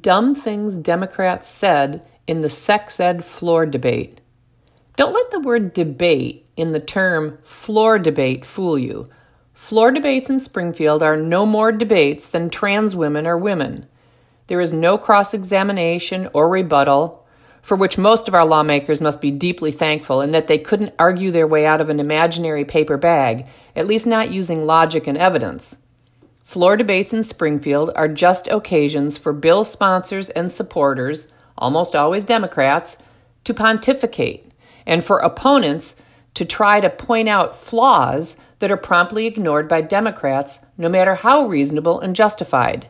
Dumb things Democrats said in the sex ed floor debate. Don't let the word debate in the term floor debate fool you. Floor debates in Springfield are no more debates than trans women are women. There is no cross examination or rebuttal, for which most of our lawmakers must be deeply thankful, in that they couldn't argue their way out of an imaginary paper bag, at least not using logic and evidence. Floor debates in Springfield are just occasions for bill sponsors and supporters, almost always Democrats, to pontificate, and for opponents to try to point out flaws that are promptly ignored by Democrats, no matter how reasonable and justified.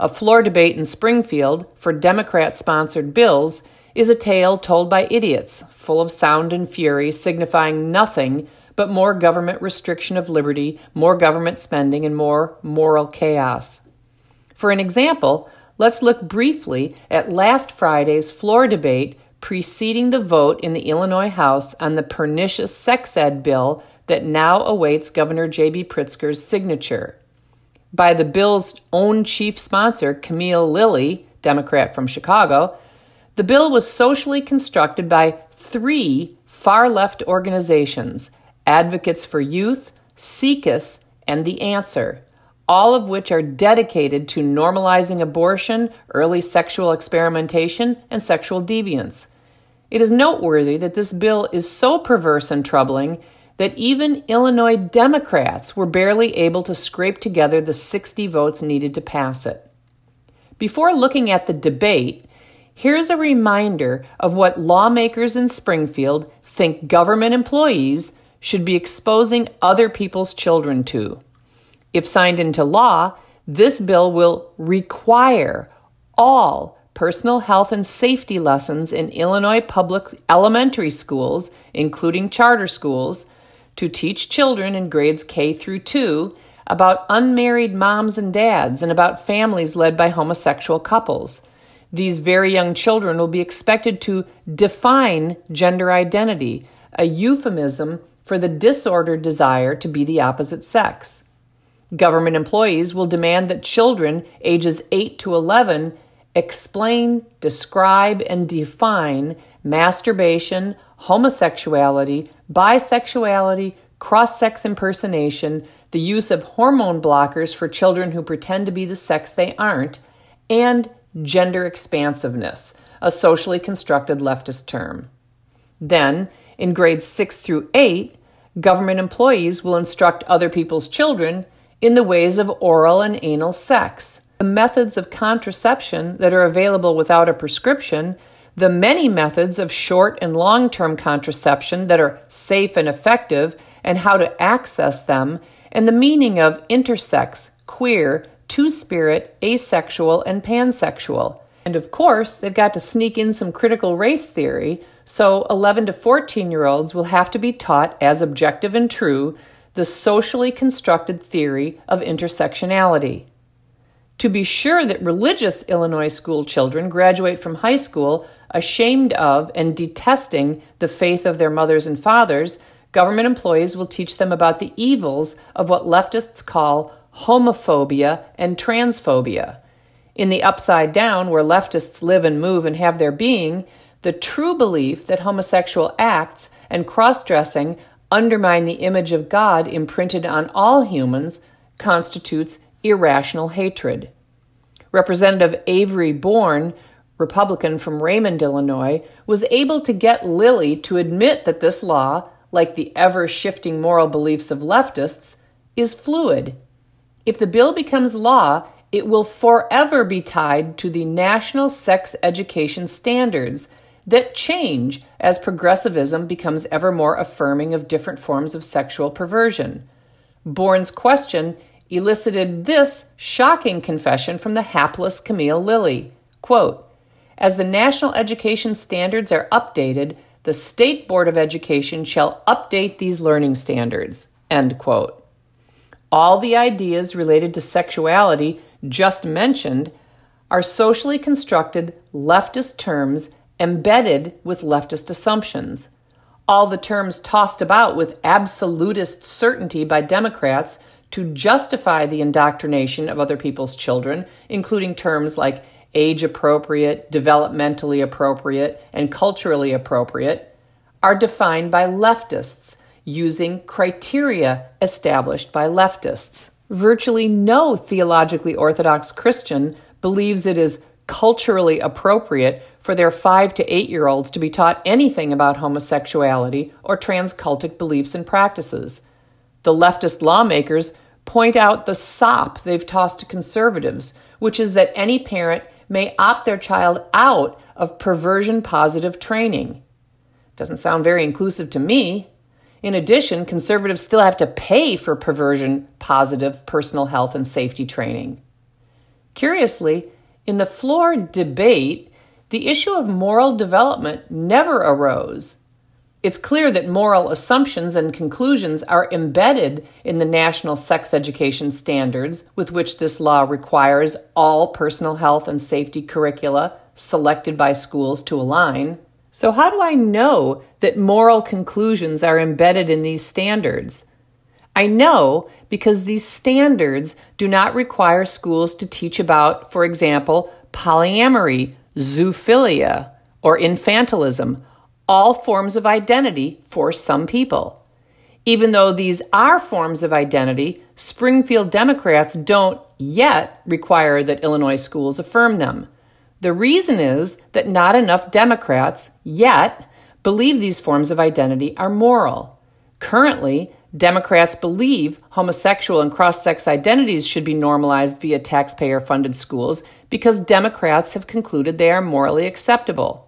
A floor debate in Springfield for Democrat sponsored bills is a tale told by idiots, full of sound and fury, signifying nothing but more government restriction of liberty, more government spending, and more moral chaos. For an example, let's look briefly at last Friday's floor debate preceding the vote in the Illinois House on the pernicious sex ed bill that now awaits Governor J.B. Pritzker's signature. By the bill's own chief sponsor, Camille Lilly, Democrat from Chicago, the bill was socially constructed by three far left organizations Advocates for Youth, SIECUS, and The Answer, all of which are dedicated to normalizing abortion, early sexual experimentation, and sexual deviance. It is noteworthy that this bill is so perverse and troubling that even Illinois Democrats were barely able to scrape together the 60 votes needed to pass it. Before looking at the debate, here's a reminder of what lawmakers in Springfield think government employees should be exposing other people's children to. If signed into law, this bill will require all personal health and safety lessons in Illinois public elementary schools, including charter schools, to teach children in grades K through 2 about unmarried moms and dads and about families led by homosexual couples. These very young children will be expected to define gender identity, a euphemism for the disordered desire to be the opposite sex. Government employees will demand that children ages 8 to 11 explain, describe, and define masturbation, homosexuality, bisexuality, cross sex impersonation, the use of hormone blockers for children who pretend to be the sex they aren't, and gender expansiveness, a socially constructed leftist term. Then, in grades 6 through 8, government employees will instruct other people's children in the ways of oral and anal sex, the methods of contraception that are available without a prescription, the many methods of short and long term contraception that are safe and effective, and how to access them, and the meaning of intersex, queer, two spirit, asexual, and pansexual. And of course, they've got to sneak in some critical race theory so 11 to 14 year olds will have to be taught as objective and true the socially constructed theory of intersectionality. To be sure that religious Illinois school children graduate from high school ashamed of and detesting the faith of their mothers and fathers, government employees will teach them about the evils of what leftists call homophobia and transphobia. In the upside down, where leftists live and move and have their being, the true belief that homosexual acts and cross dressing undermine the image of God imprinted on all humans constitutes irrational hatred. Representative Avery Bourne, Republican from Raymond, Illinois, was able to get Lilly to admit that this law, like the ever shifting moral beliefs of leftists, is fluid. If the bill becomes law, it will forever be tied to the national sex education standards that change as progressivism becomes ever more affirming of different forms of sexual perversion. Bourne's question elicited this shocking confession from the hapless Camille Lilly. Quote, As the national education standards are updated, the State Board of Education shall update these learning standards. End quote. All the ideas related to sexuality just mentioned are socially constructed leftist terms embedded with leftist assumptions. All the terms tossed about with absolutist certainty by Democrats to justify the indoctrination of other people's children, including terms like age appropriate, developmentally appropriate, and culturally appropriate, are defined by leftists using criteria established by leftists. Virtually no theologically orthodox Christian believes it is culturally appropriate for their five to eight year olds to be taught anything about homosexuality or transcultic beliefs and practices. The leftist lawmakers point out the sop they've tossed to conservatives, which is that any parent may opt their child out of perversion positive training. Doesn't sound very inclusive to me. In addition, conservatives still have to pay for perversion positive personal health and safety training. Curiously, in the floor debate, the issue of moral development never arose. It's clear that moral assumptions and conclusions are embedded in the national sex education standards with which this law requires all personal health and safety curricula selected by schools to align. So, how do I know that moral conclusions are embedded in these standards? I know because these standards do not require schools to teach about, for example, polyamory, zoophilia, or infantilism, all forms of identity for some people. Even though these are forms of identity, Springfield Democrats don't yet require that Illinois schools affirm them. The reason is that not enough Democrats yet believe these forms of identity are moral. Currently, Democrats believe homosexual and cross sex identities should be normalized via taxpayer funded schools because Democrats have concluded they are morally acceptable.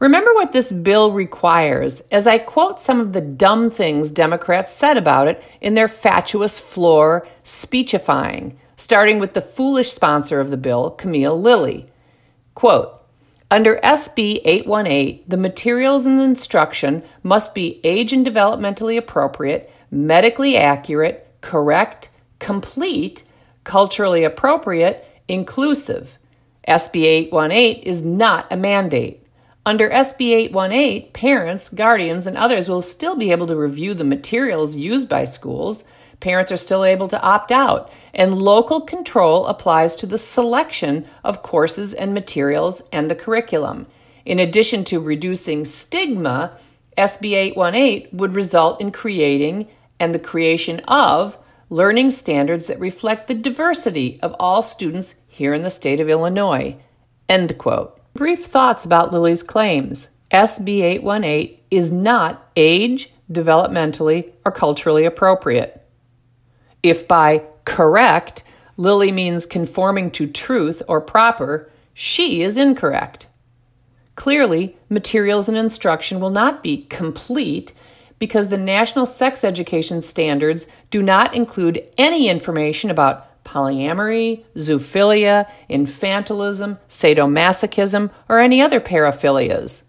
Remember what this bill requires as I quote some of the dumb things Democrats said about it in their fatuous floor speechifying, starting with the foolish sponsor of the bill, Camille Lilly. Quote, under SB 818, the materials and instruction must be age and developmentally appropriate, medically accurate, correct, complete, culturally appropriate, inclusive. SB 818 is not a mandate. Under SB 818, parents, guardians, and others will still be able to review the materials used by schools. Parents are still able to opt out, and local control applies to the selection of courses and materials and the curriculum. In addition to reducing stigma, SB 818 would result in creating and the creation of learning standards that reflect the diversity of all students here in the state of Illinois. End quote. Brief thoughts about Lilly's claims. SB 818 is not age, developmentally, or culturally appropriate. If by correct Lilly means conforming to truth or proper, she is incorrect. Clearly, materials and instruction will not be complete because the National Sex Education Standards do not include any information about polyamory, zoophilia, infantilism, sadomasochism, or any other paraphilias.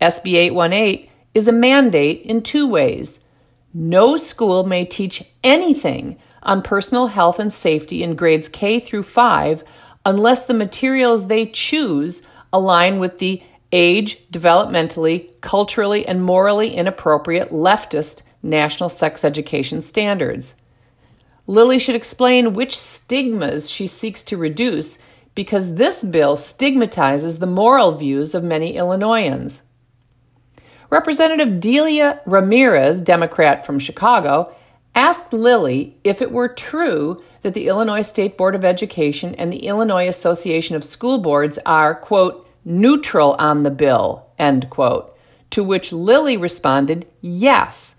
SB 818 is a mandate in two ways. No school may teach anything on personal health and safety in grades K through 5 unless the materials they choose align with the age, developmentally, culturally, and morally inappropriate leftist national sex education standards. Lilly should explain which stigmas she seeks to reduce because this bill stigmatizes the moral views of many Illinoisans. Representative Delia Ramirez, Democrat from Chicago, asked Lilly if it were true that the Illinois State Board of Education and the Illinois Association of School Boards are, quote, neutral on the bill, end quote. To which Lilly responded, yes.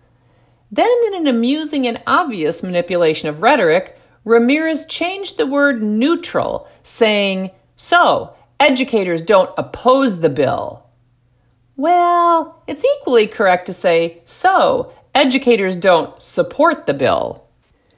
Then, in an amusing and obvious manipulation of rhetoric, Ramirez changed the word neutral, saying, So, educators don't oppose the bill. Well, it's equally correct to say, So, educators don't support the bill.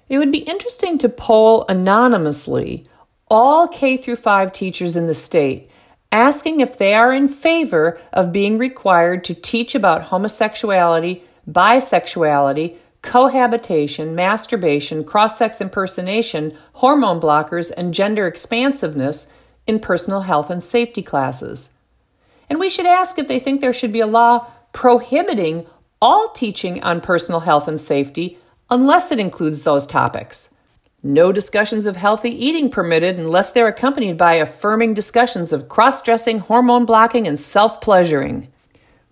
It would be interesting to poll anonymously all K through 5 teachers in the state asking if they are in favor of being required to teach about homosexuality bisexuality, cohabitation, masturbation, cross sex impersonation, hormone blockers, and gender expansiveness in personal health and safety classes. And we should ask if they think there should be a law prohibiting all teaching on personal health and safety unless it includes those topics. No discussions of healthy eating permitted unless they're accompanied by affirming discussions of cross dressing, hormone blocking, and self pleasuring.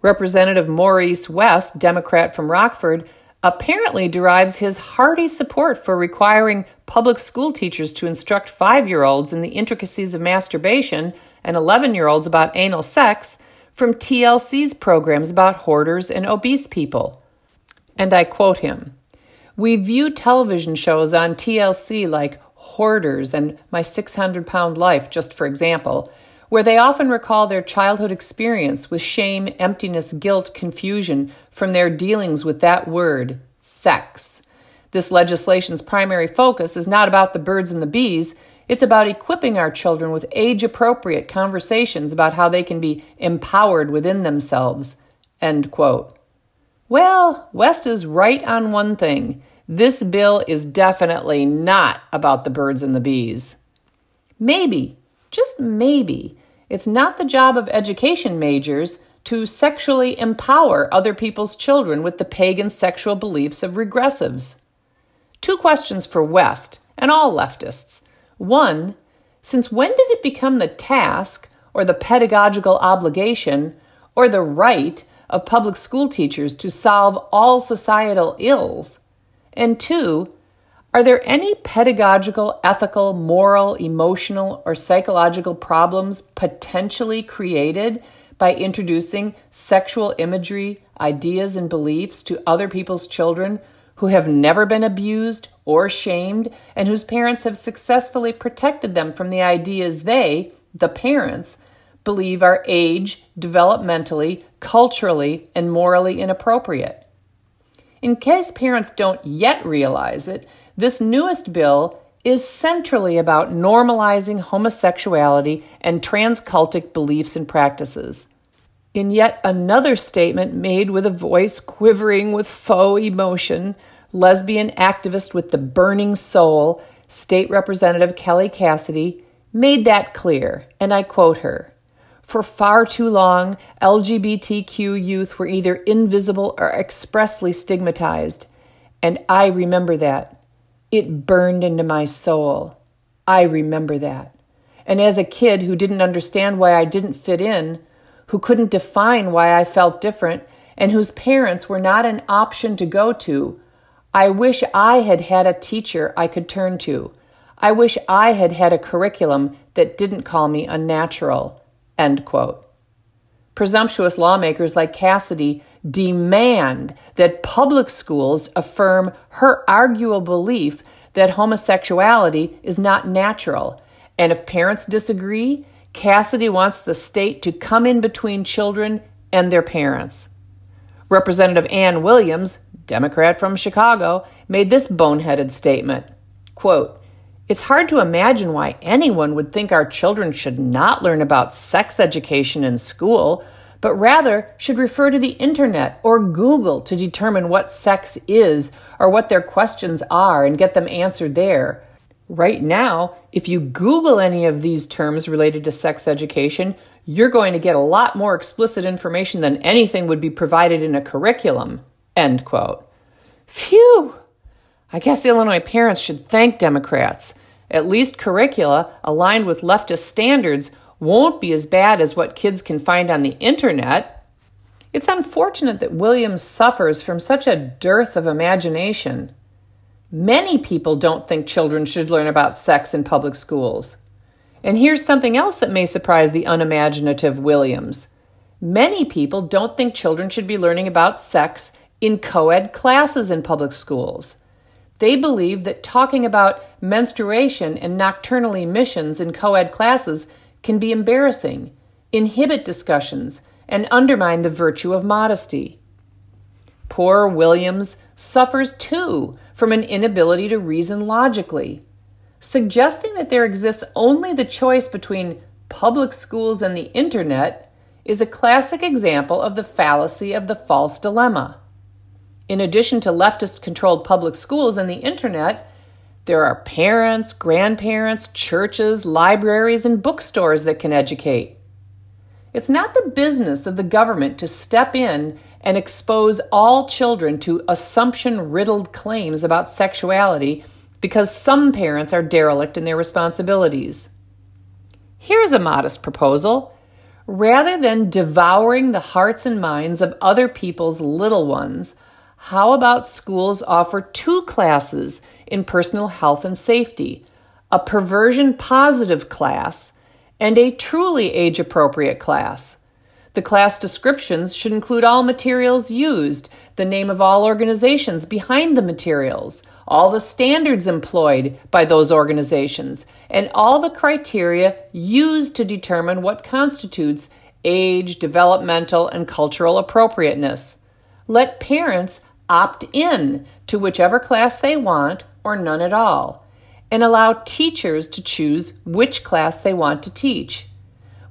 Representative Maurice West, Democrat from Rockford, apparently derives his hearty support for requiring public school teachers to instruct five year olds in the intricacies of masturbation and 11 year olds about anal sex from TLC's programs about hoarders and obese people. And I quote him We view television shows on TLC like Hoarders and My 600 Pound Life, just for example, where they often recall their childhood experience with shame, emptiness, guilt, confusion from their dealings with that word, sex. This legislation's primary focus is not about the birds and the bees, it's about equipping our children with age appropriate conversations about how they can be empowered within themselves. End quote. Well, West is right on one thing. This bill is definitely not about the birds and the bees. Maybe, just maybe, it's not the job of education majors to sexually empower other people's children with the pagan sexual beliefs of regressives. Two questions for West and all leftists. One, since when did it become the task or the pedagogical obligation or the right of public school teachers to solve all societal ills? And two, are there any pedagogical, ethical, moral, emotional, or psychological problems potentially created by introducing sexual imagery, ideas, and beliefs to other people's children who have never been abused or shamed and whose parents have successfully protected them from the ideas they, the parents, believe are age, developmentally, culturally, and morally inappropriate. In case parents don't yet realize it, this newest bill is centrally about normalizing homosexuality and transcultic beliefs and practices. In yet another statement made with a voice quivering with faux emotion, lesbian activist with the burning soul, State Representative Kelly Cassidy, made that clear, and I quote her For far too long, LGBTQ youth were either invisible or expressly stigmatized, and I remember that. It burned into my soul. I remember that. And as a kid who didn't understand why I didn't fit in, who couldn't define why I felt different, and whose parents were not an option to go to, I wish I had had a teacher I could turn to. I wish I had had a curriculum that didn't call me unnatural. End quote. Presumptuous lawmakers like Cassidy demand that public schools affirm her arguable belief that homosexuality is not natural. And if parents disagree, Cassidy wants the state to come in between children and their parents. Representative Ann Williams, Democrat from Chicago, made this boneheaded statement quote, It's hard to imagine why anyone would think our children should not learn about sex education in school but rather should refer to the internet or Google to determine what sex is or what their questions are and get them answered there. Right now, if you Google any of these terms related to sex education, you're going to get a lot more explicit information than anything would be provided in a curriculum. End quote. Phew! I guess Illinois parents should thank Democrats. At least curricula aligned with leftist standards won't be as bad as what kids can find on the internet. It's unfortunate that Williams suffers from such a dearth of imagination. Many people don't think children should learn about sex in public schools. And here's something else that may surprise the unimaginative Williams. Many people don't think children should be learning about sex in co ed classes in public schools. They believe that talking about menstruation and nocturnal emissions in co ed classes can be embarrassing, inhibit discussions, and undermine the virtue of modesty. Poor Williams suffers too from an inability to reason logically. Suggesting that there exists only the choice between public schools and the internet is a classic example of the fallacy of the false dilemma. In addition to leftist controlled public schools and the internet, there are parents, grandparents, churches, libraries, and bookstores that can educate. It's not the business of the government to step in and expose all children to assumption riddled claims about sexuality because some parents are derelict in their responsibilities. Here's a modest proposal. Rather than devouring the hearts and minds of other people's little ones, how about schools offer two classes in personal health and safety a perversion positive class and a truly age appropriate class? The class descriptions should include all materials used, the name of all organizations behind the materials, all the standards employed by those organizations, and all the criteria used to determine what constitutes age, developmental, and cultural appropriateness. Let parents opt in to whichever class they want or none at all, and allow teachers to choose which class they want to teach.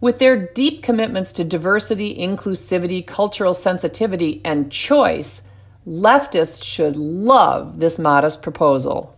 With their deep commitments to diversity, inclusivity, cultural sensitivity, and choice, leftists should love this modest proposal.